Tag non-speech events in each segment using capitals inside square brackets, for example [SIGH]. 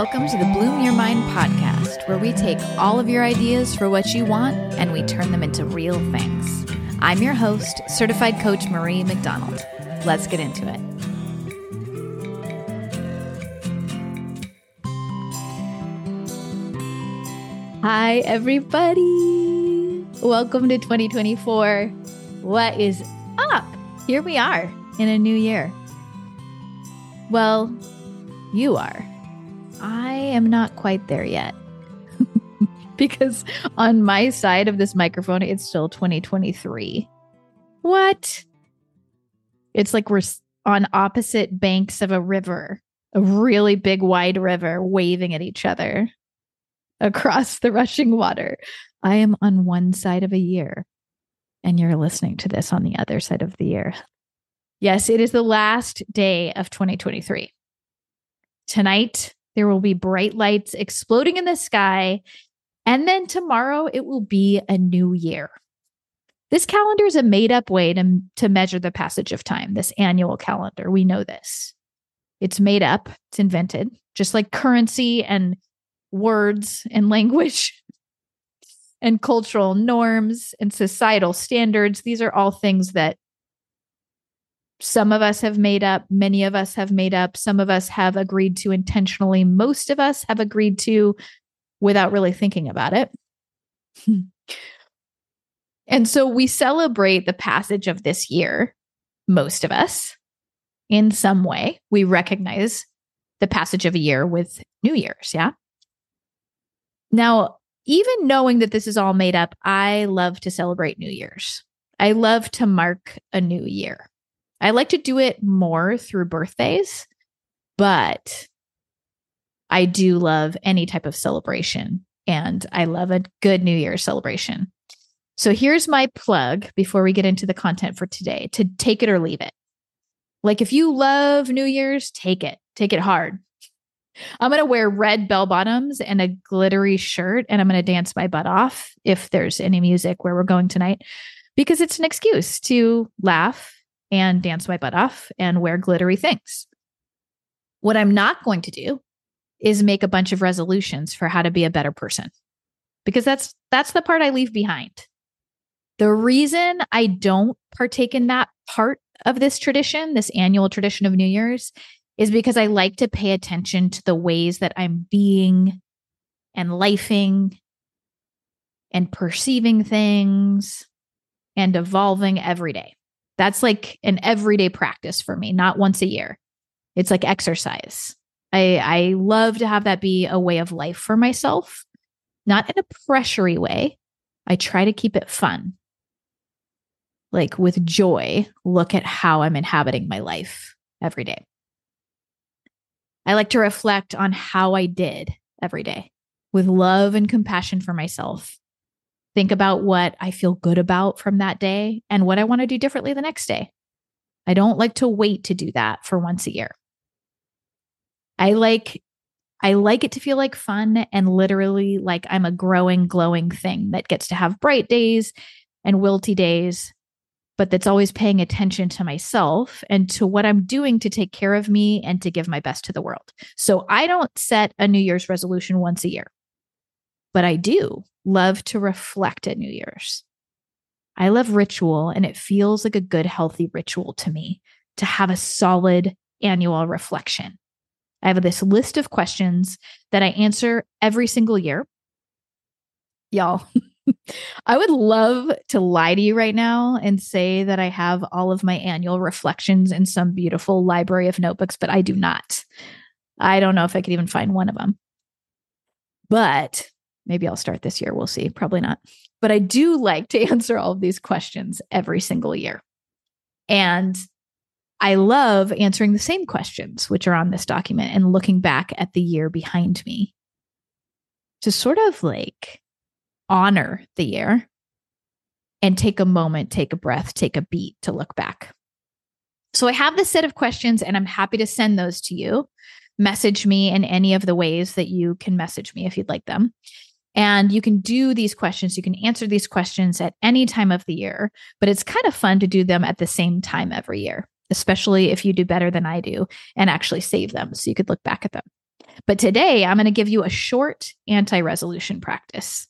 welcome to the Bloom Your Mind podcast, where we take all of your ideas for what you want and we turn them into real things. I'm your host, certified coach Marie McDonald. Let's get into it. Hi, everybody. Welcome to 2024. What is up? Here we are in a new year. Well, you are. I am not quite there yet. [LAUGHS] because on my side of this microphone, it's still 2023. What? It's like we're on opposite banks of a river, a really big, wide river, waving at each other [LAUGHS] across the rushing water. I am on one side of a year, and you're listening to this on the other side of the year. Yes, it is the last day of 2023. Tonight, there will be bright lights exploding in the sky. And then tomorrow, it will be a new year. This calendar is a made up way to, to measure the passage of time, this annual calendar. We know this. It's made up, it's invented, just like currency and words and language [LAUGHS] and cultural norms and societal standards. These are all things that some of us have made up, many of us have made up, some of us have agreed to intentionally, most of us have agreed to without really thinking about it. [LAUGHS] and so we celebrate the passage of this year, most of us, in some way. We recognize the passage of a year with New Year's. Yeah. Now, even knowing that this is all made up, I love to celebrate New Year's. I love to mark a new year. I like to do it more through birthdays, but I do love any type of celebration and I love a good New Year's celebration. So here's my plug before we get into the content for today to take it or leave it. Like if you love New Year's, take it, take it hard. I'm going to wear red bell bottoms and a glittery shirt and I'm going to dance my butt off if there's any music where we're going tonight because it's an excuse to laugh and dance my butt off and wear glittery things. What I'm not going to do is make a bunch of resolutions for how to be a better person because that's that's the part I leave behind. The reason I don't partake in that part of this tradition, this annual tradition of New Year's, is because I like to pay attention to the ways that I'm being and lifing and perceiving things and evolving every day. That's like an everyday practice for me, not once a year. It's like exercise. I I love to have that be a way of life for myself, not in a pressury way. I try to keep it fun. Like with joy, look at how I'm inhabiting my life every day. I like to reflect on how I did every day with love and compassion for myself think about what I feel good about from that day and what I want to do differently the next day. I don't like to wait to do that for once a year. I like I like it to feel like fun and literally like I'm a growing glowing thing that gets to have bright days and wilty days but that's always paying attention to myself and to what I'm doing to take care of me and to give my best to the world. So I don't set a New Year's resolution once a year, but I do love to reflect at New Year's. I love ritual, and it feels like a good, healthy ritual to me to have a solid annual reflection. I have this list of questions that I answer every single year. Y'all, [LAUGHS] I would love to lie to you right now and say that I have all of my annual reflections in some beautiful library of notebooks, but I do not. I don't know if I could even find one of them. But Maybe I'll start this year. We'll see. Probably not. But I do like to [LAUGHS] answer all of these questions every single year. And I love answering the same questions, which are on this document, and looking back at the year behind me to sort of like honor the year and take a moment, take a breath, take a beat to look back. So I have this set of questions and I'm happy to send those to you. Message me in any of the ways that you can message me if you'd like them. And you can do these questions, you can answer these questions at any time of the year, but it's kind of fun to do them at the same time every year, especially if you do better than I do and actually save them so you could look back at them. But today, I'm going to give you a short anti resolution practice,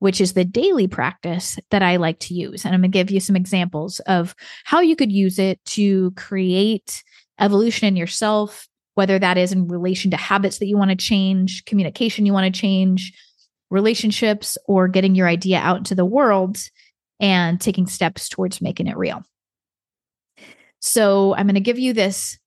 which is the daily practice that I like to use. And I'm going to give you some examples of how you could use it to create evolution in yourself, whether that is in relation to habits that you want to change, communication you want to change, relationships, or getting your idea out into the world and taking steps towards making it real. So I'm going to give you this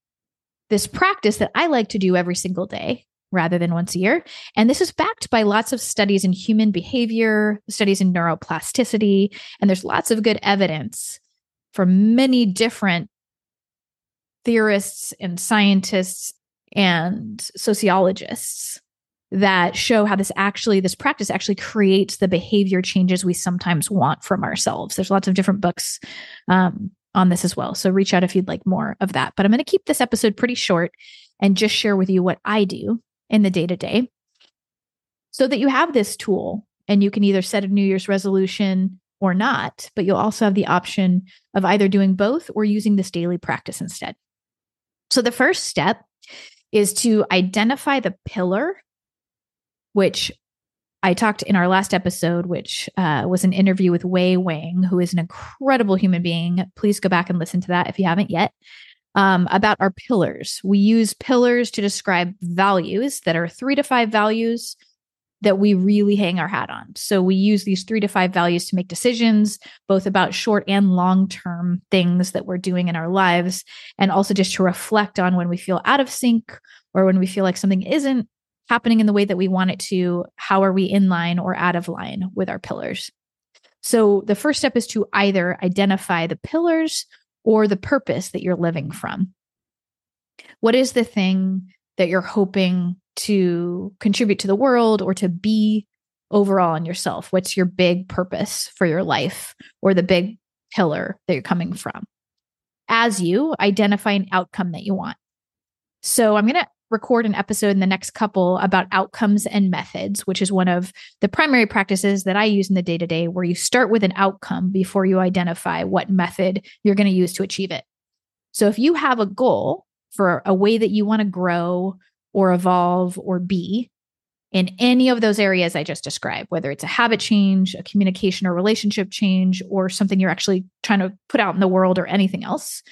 this practice that I like to do every single day rather than once a year. And this is backed by lots of studies in human behavior, studies in neuroplasticity, and there's lots of good evidence from many different theorists and scientists and sociologists that show how this actually this practice actually creates the behavior changes we sometimes want from ourselves there's lots of different books um, on this as well. So reach out if you'd like more of that. But I'm going to keep this episode pretty short and just share with you what I do in the day to day so that you have this tool and you can either set a New Year's resolution or not, but you'll also have the option of either doing both or using this daily practice instead. So the first step is to identify the pillar, which I talked in our last episode, which uh, was an interview with Wei Wang, who is an incredible human being. Please go back and listen to that if you haven't yet. Um, about our pillars. We use pillars to describe values that are three to five values that we really hang our hat on. So we use these three to five values to make decisions, both about short and long term things that we're doing in our lives, and also just to reflect on when we feel out of sync or when we feel like something isn't happening in the way that we want it to, how are we in line or out of line with our pillars? So the first step is to either identify the pillars or the purpose that you're living from. What is the thing that you're hoping to contribute to the world or to be overall in yourself? What's your big purpose for your life or the big pillar that you're coming from? As you identify an outcome that you want. So I'm going to record an episode in the next couple about outcomes and methods, which is one of the primary practices that I use in the day to day, where you start with an outcome before you identify what method you're going to use to achieve it. So if you have a goal for a way that you want to grow or evolve or be in any of those areas I just described, whether it's a habit change, a communication or relationship change, or something you're actually trying to put out in the world or anything else,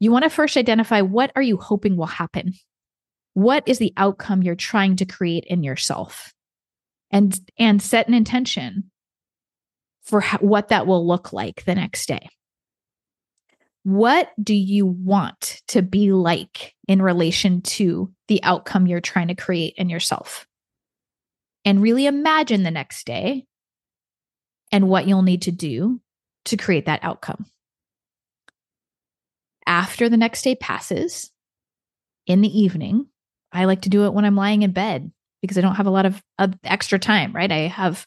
you want to first identify what are you hoping will happen what is the outcome you're trying to create in yourself? And and set an intention for what that will look like the next day. What do you want to be like in relation to the outcome you're trying to create in yourself? And really imagine the next day and what you'll need to do to create that outcome. After the next day passes in the evening I like to do it when I'm lying in bed because I don't have a lot of, extra time, right? I have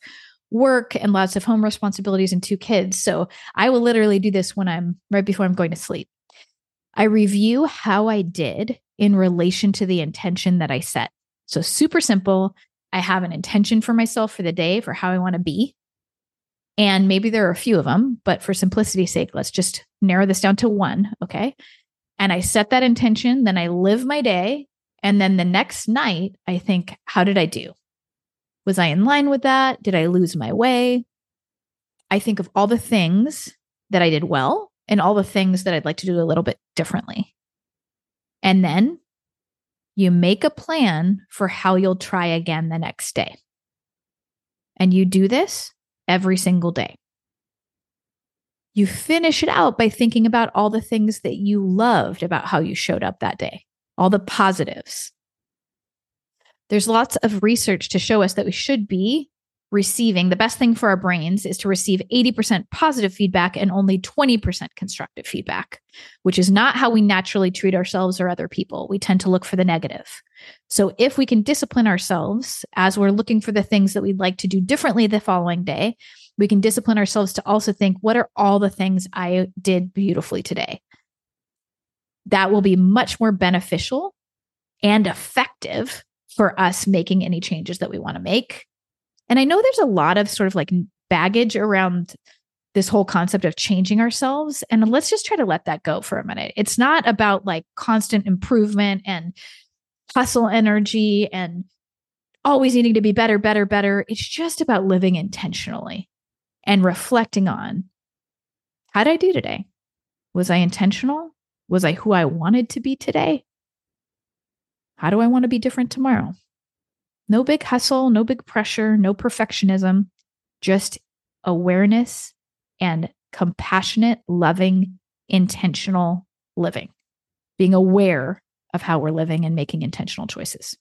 work and lots of home responsibilities and two kids. So I will literally do this when I'm right before I'm going to sleep. I review how I did in relation to the intention that I set. So super simple. I have an intention for myself for the day for how I want to be. And maybe there are a few of them, but for simplicity's sake, let's just narrow this down to one. Okay. And I set that intention, then I live my day and then the next night, I think, how did I do? Was I in line with that? Did I lose my way? I think of all the things that I did well and all the things that I'd like to do a little bit differently. And then you make a plan for how you'll try again the next day. And you do this every single day. You finish it out by thinking about all the things that you loved about how you showed up that day all the positives. There's lots of research to show us that we should be receiving the best thing for our brains is to receive 80% positive feedback and only 20% constructive feedback, which is not how we naturally treat ourselves or other people. We tend to look for the negative. So, if we can discipline ourselves as we're looking for the things that we'd like to do differently the following day, we can discipline ourselves to also think, what are all the things I did beautifully today? That will be much more beneficial and effective for us making any changes that we want to make. And I know there's a lot of sort of like baggage around this whole concept of changing ourselves. And let's just try to let that go for a minute. It's not about like constant improvement and hustle energy and always needing to be better, better, better. It's just about living intentionally and reflecting on how did I do today? Was I intentional? Was I who I wanted to be today? How do I want to be different tomorrow? No big hustle, no big pressure, no perfectionism, just awareness and compassionate, loving, intentional living, being aware of how we're living and making intentional choices.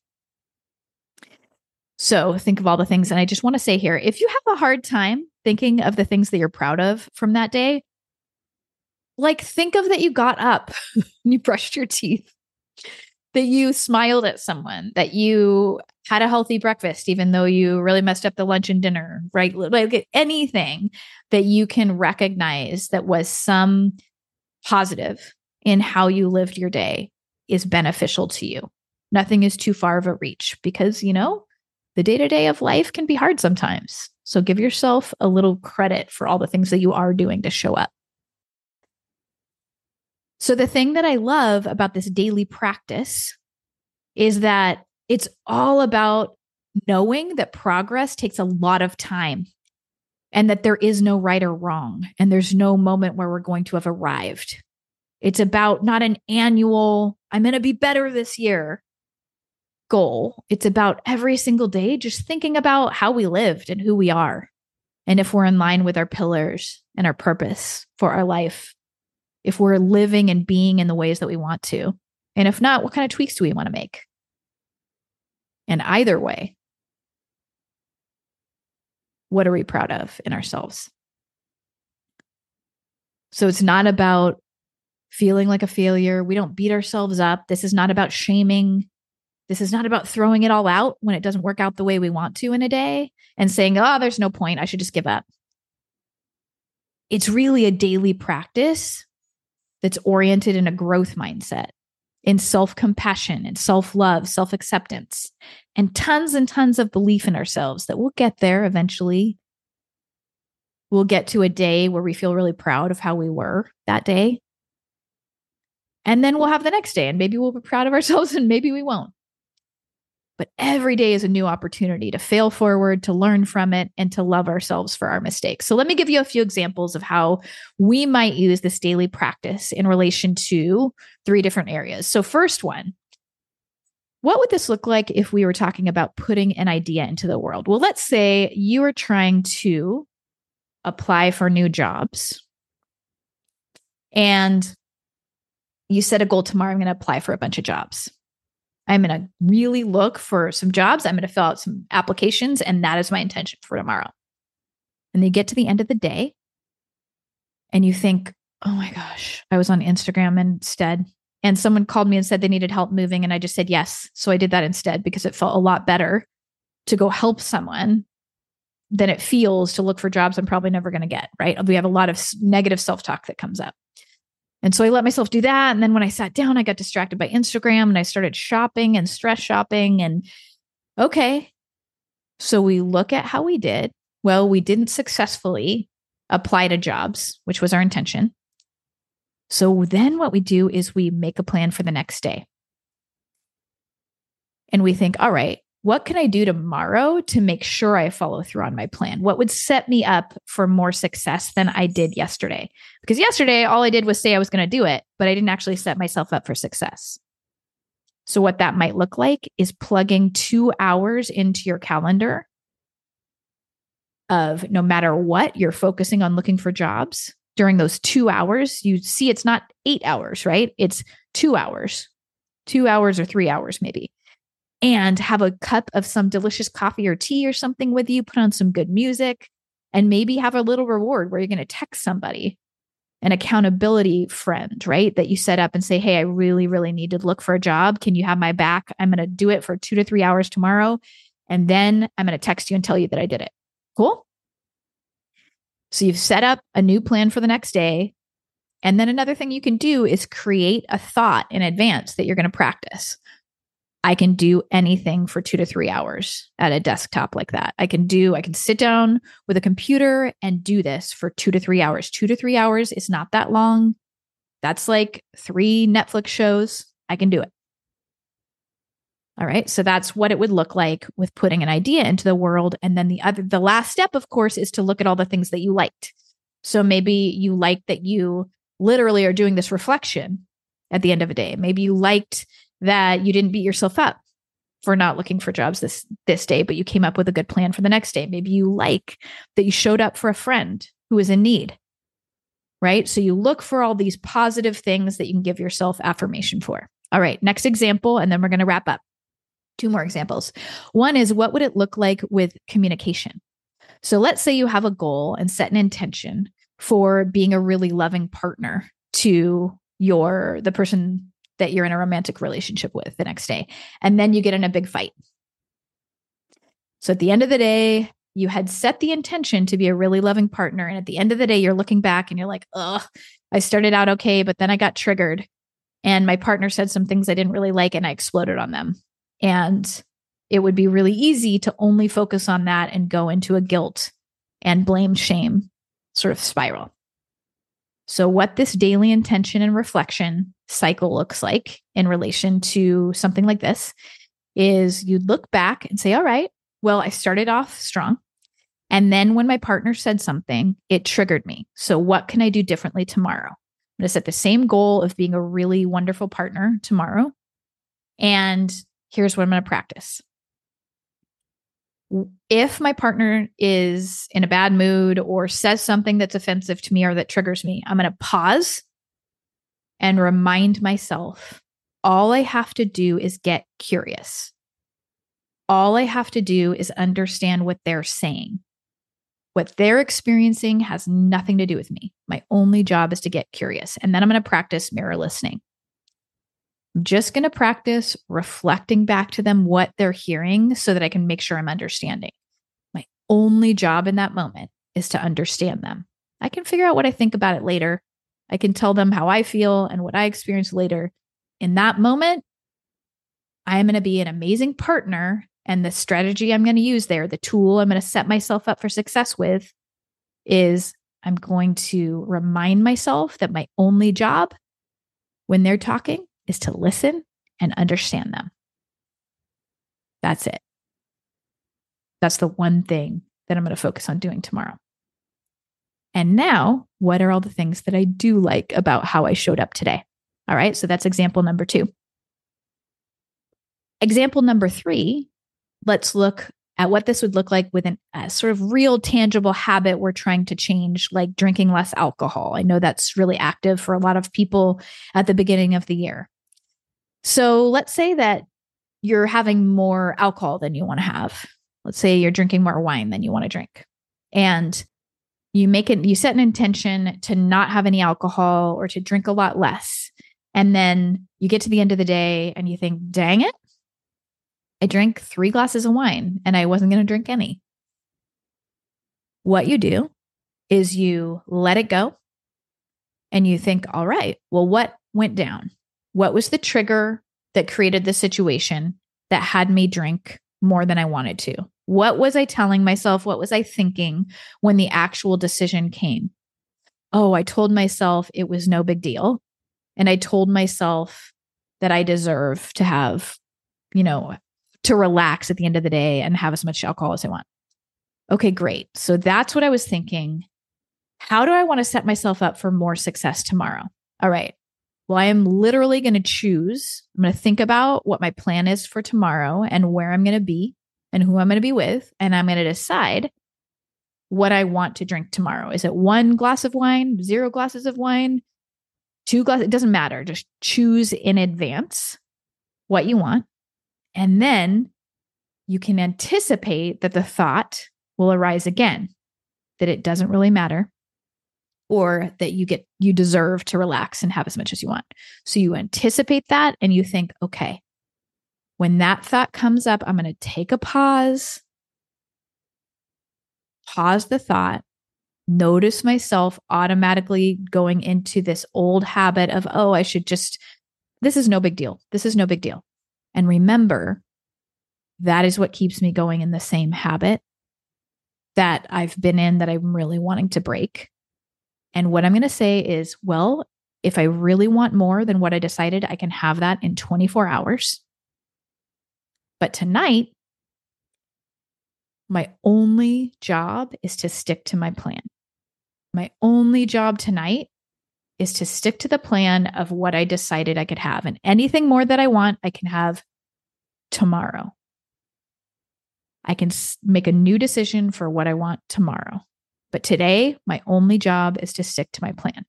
So think of all the things. And I just want to say here if you have a hard time thinking of the things that you're proud of from that day, like think of that you got up [LAUGHS] and you brushed your teeth, that you smiled at someone, that you had a healthy breakfast, even though you really messed up the lunch and dinner, right? Like anything that you can recognize that was some positive in how you lived your day is beneficial to you. Nothing is too far of a reach because, you know, the day to day of life can be hard sometimes. So give yourself a little credit for all the things that you are doing to show up. So, the thing that I love about this daily practice is that it's all about knowing that progress takes a lot of time and that there is no right or wrong and there's no moment where we're going to have arrived. It's about not an annual, I'm going to be better this year goal. It's about every single day just thinking about how we lived and who we are. And if we're in line with our pillars and our purpose for our life, if we're living and being in the ways that we want to. And if not, what kind of tweaks do we want to make? And either way, what are we proud of in ourselves? So it's not about feeling like a failure. We don't beat ourselves up. This is not about shaming. This is not about throwing it all out when it doesn't work out the way we want to in a day and saying, oh, there's no point. I should just give up. It's really a daily practice that's oriented in a growth mindset, in self compassion and self love, self acceptance, and tons and tons of belief in ourselves that we'll get there eventually. We'll get to a day where we feel really proud of how we were that day. And then we'll have the next day, and maybe we'll be proud of ourselves, [LAUGHS] and maybe we won't. But every day is a new opportunity to fail forward, to learn from it, and to love ourselves for our mistakes. So, let me give you a few examples of how we might use this daily practice in relation to three different areas. So, first one, what would this look like if we were talking about putting an idea into the world? Well, let's say you are trying to apply for new jobs and you set a goal tomorrow, I'm going to apply for a bunch of jobs. I'm going to really look for some jobs. I'm going to fill out some applications, and that is my intention for tomorrow. And you get to the end of the day and you think, oh my gosh, I was on Instagram instead. And someone called me and said they needed help moving. And I just said yes. So I did that instead because it felt a lot better to go help someone than it feels to look for jobs I'm probably never going to get. Right. We have a lot of negative self talk that comes up. And so I let myself do that. And then when I sat down, I got distracted by Instagram and I started shopping and stress shopping. And okay. So we look at how we did. Well, we didn't successfully apply to jobs, which was our intention. So then what we do is we make a plan for the next day. And we think, all right, what can I do tomorrow to make sure I follow through on my plan? What would set me up for more success than I did yesterday? Because yesterday, all I did was say I was going to do it, but I didn't actually set myself up for success. So, what that might look like is plugging two hours into your calendar of no matter what, you're focusing on looking for jobs. During those two hours, you see it's not eight hours, right? It's two hours, two hours or three hours, maybe and have a cup of some delicious coffee or tea or something with you, put on some good music, and maybe have a little reward where you're going to text somebody, an accountability friend, right? That you set up and say, Hey, I really, really need to look for a job. Can you have my back? I'm going to do it for two to three hours tomorrow. And then I'm going to text you and tell you that I did it. Cool. So you've set up a new plan for the next day. And then another thing you can do is create a thought in advance that you're going to practice. I can do anything for two to three hours at a desktop like that. I can do, I can sit down with a computer and do this for two to three hours. Two to three hours is not that long. That's like three Netflix shows. I can do it. All right. So that's what it would look like with putting an idea into the world. And then the other, the last step, of course, is to look at all the things that you liked. So maybe you like that you literally are doing this reflection at the end of a day. Maybe you liked that you didn't beat yourself up for not looking for jobs this this day, but you came up with a good plan for the next day. Maybe you like that you showed up for a friend who is in need. Right? So you look for all these positive things that you can give yourself affirmation for. All right, next example and then we're going to wrap up. Two more examples. One is what would it look like with communication? So let's say you have a goal and set an intention for being a really loving partner to your the person that you're in a romantic relationship with the next day and then you get in a big fight. So at the end of the day you had set the intention to be a really loving partner and at the end of the day you're looking back and you're like ugh i started out okay but then i got triggered and my partner said some things i didn't really like and i exploded on them. And it would be really easy to only focus on that and go into a guilt and blame shame sort of spiral. So, what this daily intention and reflection cycle looks like in relation to something like this is you look back and say, All right, well, I started off strong. And then when my partner said something, it triggered me. So, what can I do differently tomorrow? I'm going to set the same goal of being a really wonderful partner tomorrow. And here's what I'm going to practice if my partner is in a bad mood or says something that's offensive to me or that triggers me, I'm going to pause and remind myself all I have to do is get curious. All I have to do is understand what they're saying. What they're experiencing has nothing to do with me. My only job is to get curious. And then I'm going to practice mirror listening. I'm just going to practice reflecting back to them what they're hearing so that I can make sure I'm understanding. My only job in that moment is to understand them. I can figure out what I think about it later. I can tell them how I feel and what I experience later. In that moment, I am going to be an amazing partner. And the strategy I'm going to use there, the tool I'm going to set myself up for success with, is I'm going to remind myself that my only job when they're talking is to listen and understand them. That's it. That's the one thing that I'm going to focus on doing tomorrow. And now, what are all the things that I do like about how I showed up today? All right. So that's example number two. Example number three, let's look at what this would look like with a sort of real tangible habit we're trying to change, like drinking less alcohol. I know that's really active for a lot of people at the beginning of the year. So let's say that you're having more alcohol than you want to have. Let's say you're drinking more wine than you want to drink. And you make it, you set an intention to not have any alcohol or to drink a lot less. And then you get to the end of the day and you think, dang it, I drank three glasses of wine and I wasn't going to drink any. What you do is you let it go and you think, all right, well, what went down? What was the trigger that created the situation that had me drink more than I wanted to? What was I telling myself? What was I thinking when the actual decision came? Oh, I told myself it was no big deal. And I told myself that I deserve to have, you know, to relax at the end of the day and have as much alcohol as I want. Okay, great. So that's what I was thinking. How do I want to set myself up for more success tomorrow? All right. Well, I am literally going to choose. I'm going to think about what my plan is for tomorrow and where I'm going to be and who I'm going to be with. And I'm going to decide what I want to drink tomorrow. Is it one glass of wine, zero glasses of wine, two glasses? It doesn't matter. Just choose in advance what you want. And then you can anticipate that the thought will arise again, that it doesn't really matter or that you get you deserve to relax and have as much as you want. So you anticipate that and you think, okay, when that thought comes up, I'm going to take a pause, pause the thought, notice myself automatically going into this old habit of, oh, I should just, this is no big deal. This is no big deal. And remember, that is what keeps me going in the same habit that I've been in that I'm really wanting to break. And what I'm going to say is, well, if I really want more than what I decided, I can have that in 24 hours. But tonight, my only job is to stick to my plan. My only job tonight is to stick to the plan of what I decided I could have. And anything more that I want, I can have tomorrow. I can make a new decision for what I want tomorrow. But today, my only job is to stick to my plan.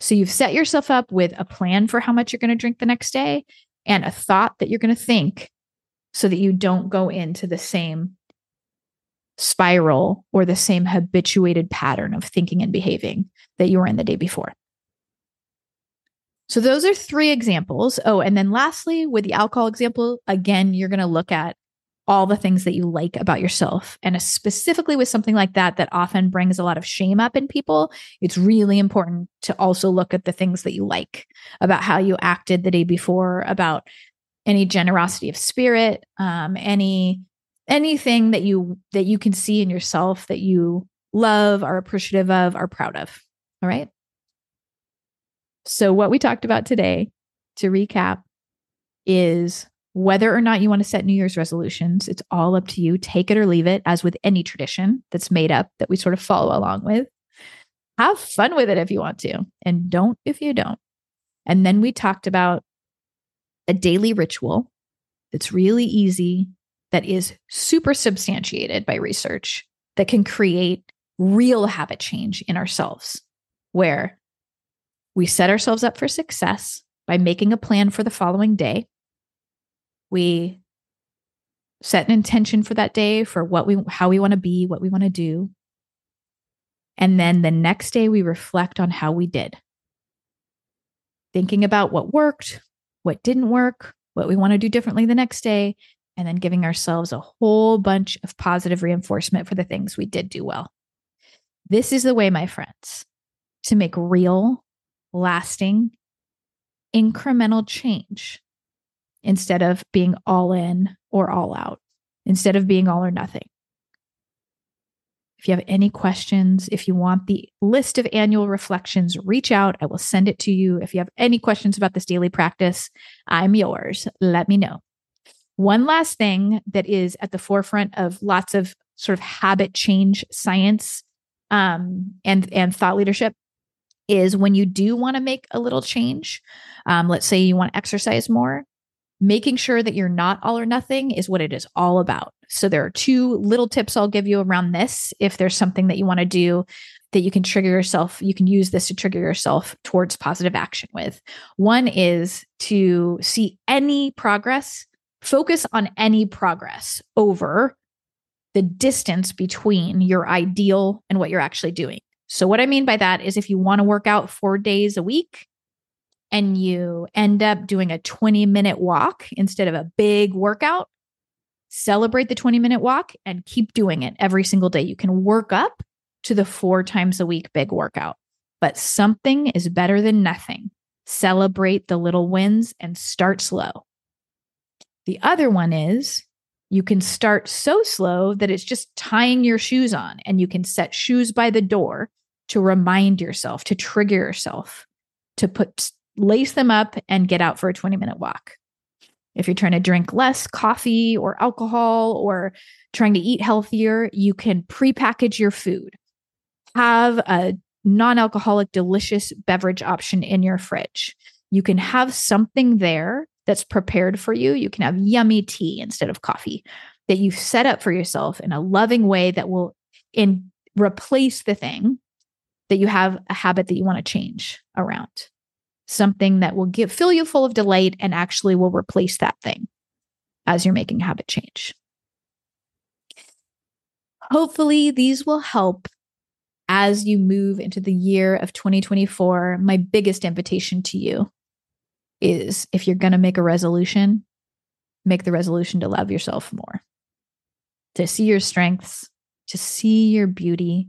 So you've set yourself up with a plan for how much you're going to drink the next day and a thought that you're going to think so that you don't go into the same spiral or the same habituated pattern of thinking and behaving that you were in the day before. So, those are three examples. Oh, and then lastly, with the alcohol example, again, you're going to look at all the things that you like about yourself. And specifically with something like that, that often brings a lot of shame up in people, it's really important to also look at the things that you like about how you acted the day before, about any generosity of spirit, um, any anything that you that you can see in yourself that you love, are appreciative of, are proud of. All right. So what we talked about today, to recap, is whether or not you want to set New Year's resolutions. It's all up to you. Take it or leave it, as with any tradition that's made up that we sort of follow along with. Have fun with it if you want to, and don't if you don't. And then we talked about a daily ritual that's really easy, that is super substantiated by research, that can create real habit change in ourselves, where we set ourselves up for success by making a plan for the following day. We set an intention for that day for what we how we want to be, what we want to do. And then the next day we reflect on how we did. Thinking about what worked, what didn't work, what we want to do differently the next day, and then giving ourselves a whole bunch of positive reinforcement for the things we did do well. This is the way, my friends, to make real, lasting, incremental change instead of being all in or all out, instead of being all or nothing. If you have any questions, if you want the list of annual reflections, reach out. I will send it to you. If you have any questions about this daily practice, I'm yours. Let me know. One last thing that is at the forefront of lots of sort of habit change science um, and and thought leadership is when you do want to make a little change. Um, let's say you want to exercise more, making sure that you're not all or nothing is what it is all about. So there are two little tips I'll give you around this. If there's something that you want to do that you can trigger yourself, you can use this to trigger yourself towards positive action with. One is to see any progress, focus on any progress over the distance between your ideal and what you're actually doing. So, what I mean by that is if you want to work out four days a week, and you end up doing a 20 minute walk instead of a big workout, celebrate the 20 minute walk and keep doing it every single day. You can work up to the four times a week big workout, but something is better than nothing. Celebrate the little wins and start slow. The other one is you can start so slow that it's just tying your shoes on, and you can set shoes by the door to remind yourself, to trigger yourself, to put lace them up and get out for a 20 minute walk. If you're trying to drink less coffee or alcohol or trying to eat healthier, you can prepackage your food. Have a non alcoholic, delicious beverage option in your fridge. You can have something there that's prepared for you. You can have yummy tea instead of coffee that you've set up for yourself in a loving way that will in replace the thing that you have a habit that you want to change around something that will fill you full of delight and actually will replace that thing as you're making habit change. Hopefully, these will help as you move into the year of 2024. My biggest invitation to you is if you're going to make a resolution, make the resolution to love yourself more, to see your strengths, to see your beauty,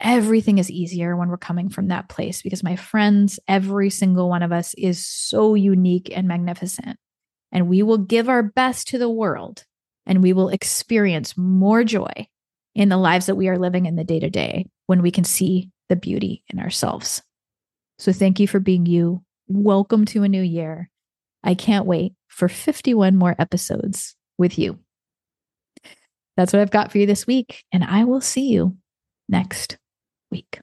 everything is easier when we're coming from that place because my friends, every single one of us is so unique and magnificent. And we will give our best to the world and we will experience more joy in the lives that we are living in the day to day when we can see the beauty in ourselves. So thank you for being you. Welcome to a new year. I can't wait for 51 more episodes with you. That's what I've got for you this week, and I will see you next week.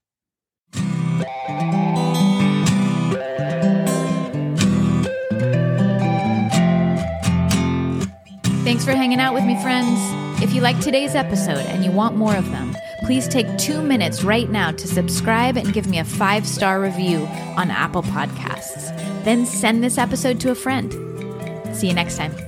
Thanks for hanging out with me, friends. If you like today's episode and you want more of them, please take two minutes right now to subscribe and give me a five star review on Apple Podcasts. Then send this episode to a friend. See you next time.